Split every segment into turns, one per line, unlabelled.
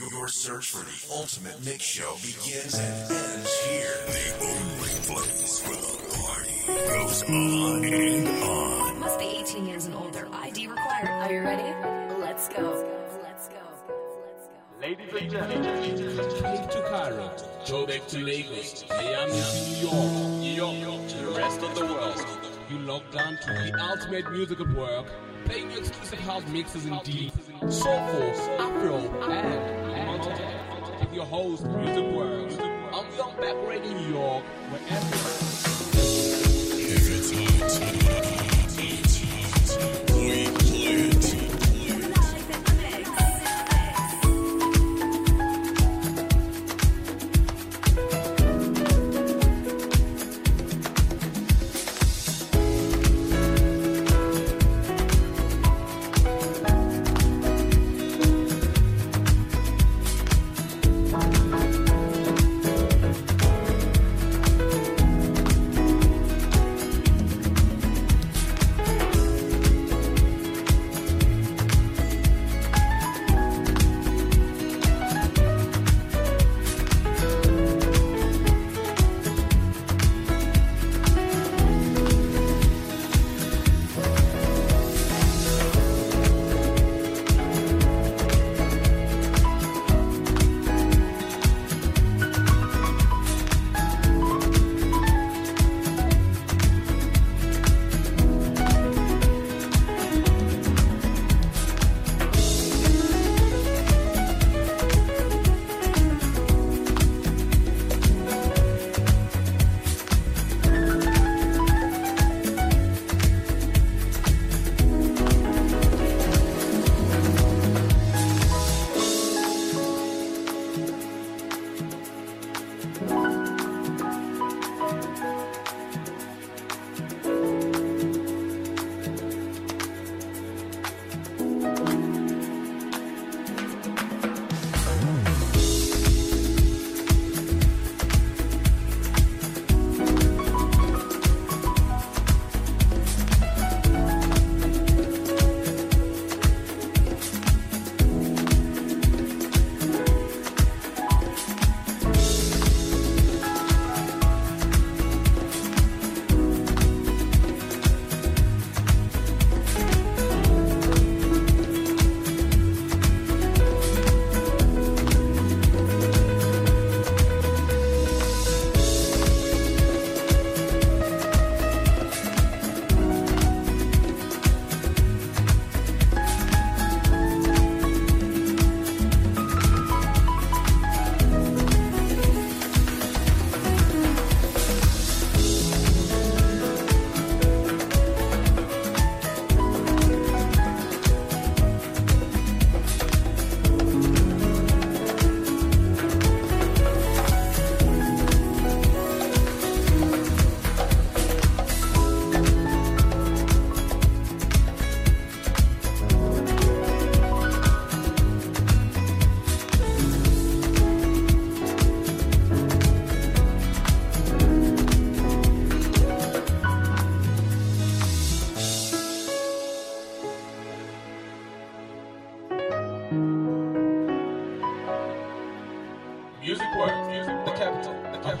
Your search for the ultimate mix show begins and ends here. The only place where the party goes on and on.
Must be 18 years and older. ID required. Are you ready? Let's go. Let's go. Let's go.
Ladies and gentlemen,
Cape to Cairo, Joburg to Lagos, Miami to New York,
New York to the rest of the world.
you logged on to the ultimate music at work, playing you exclusive house mixes indeed, soulful, Afro, and and with your host, Music World. I'm Young Back Radio New York, wherever.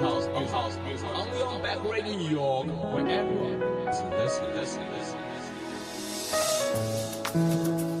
Of house, house music. I'm Young Back Radio New York, wherever. So listen, listen, listen.
If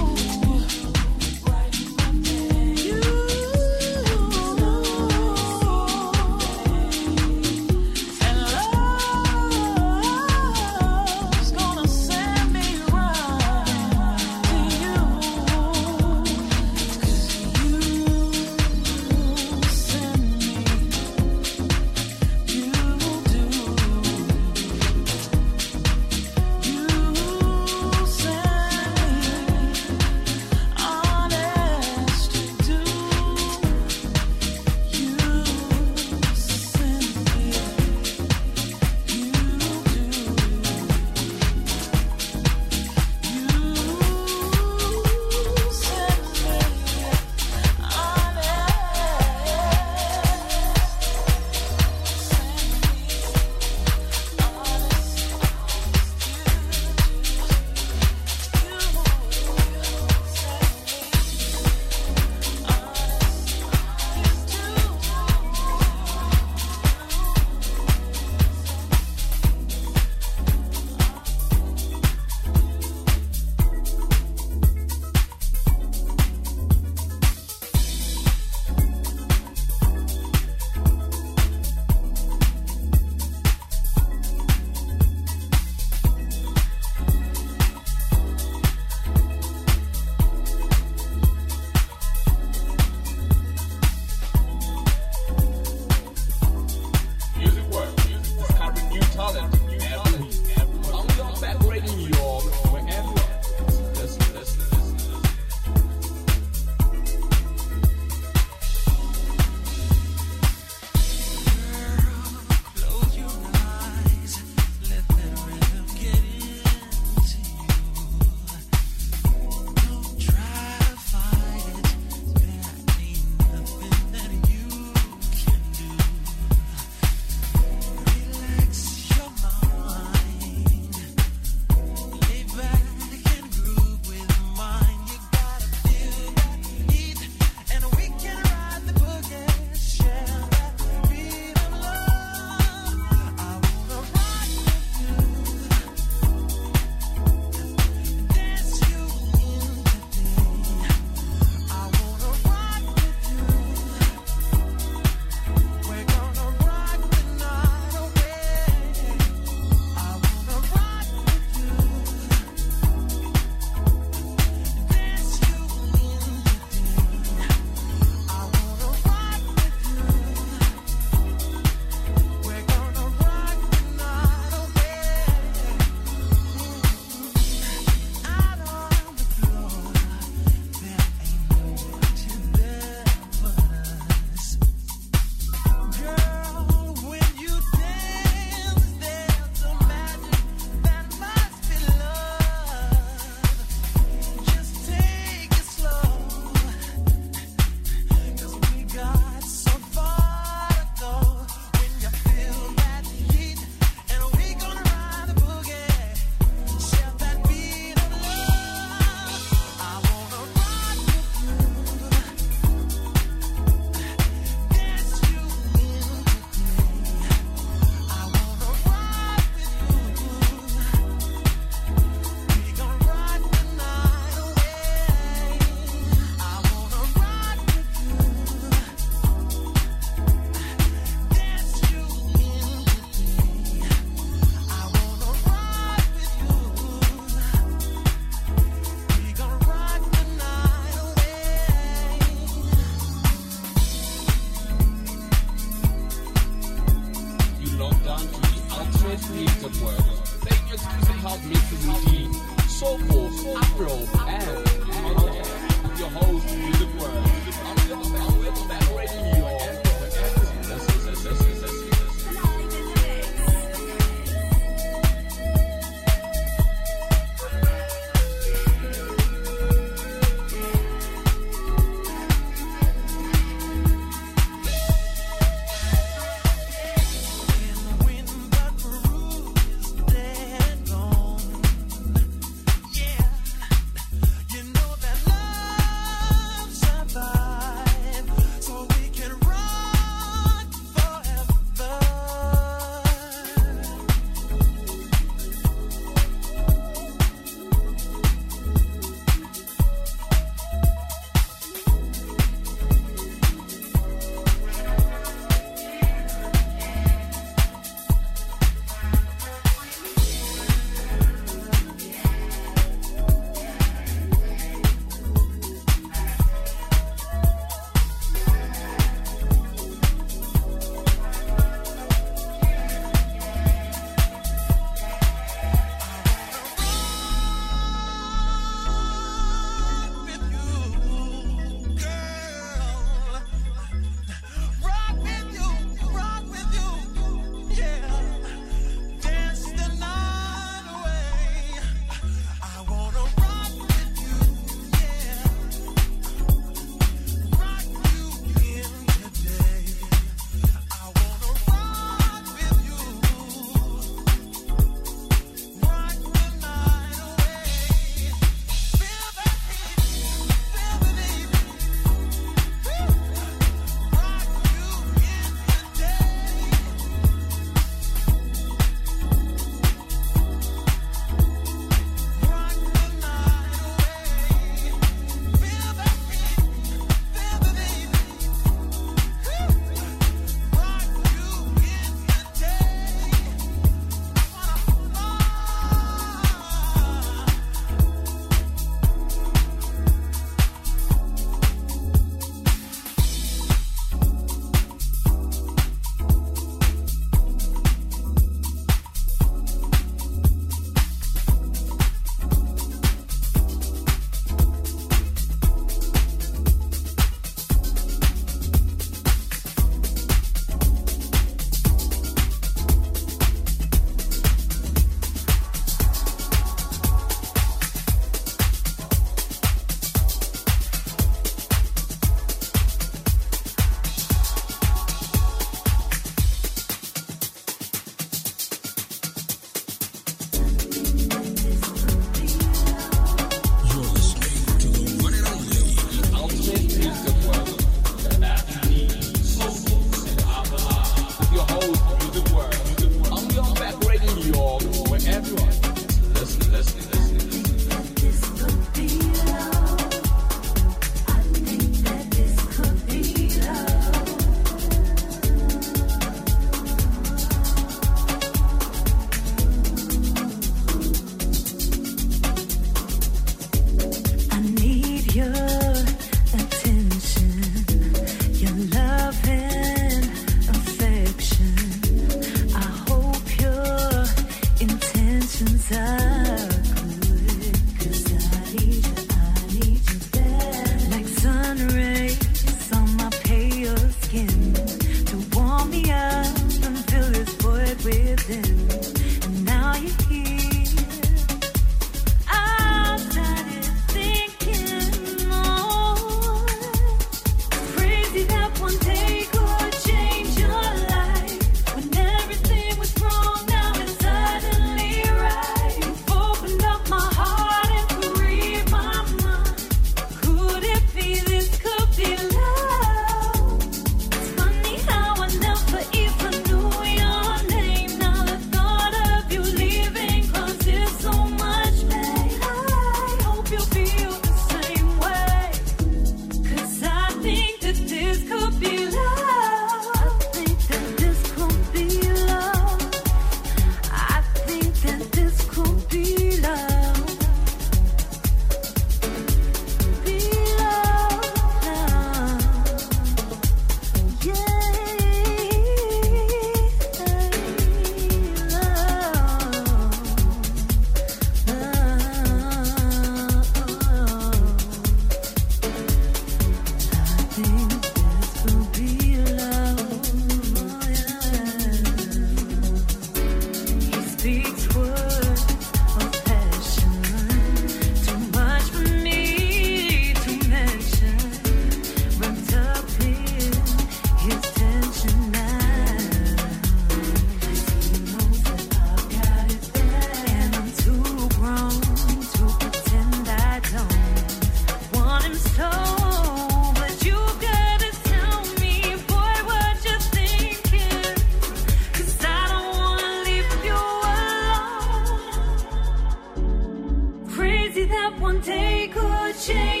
change.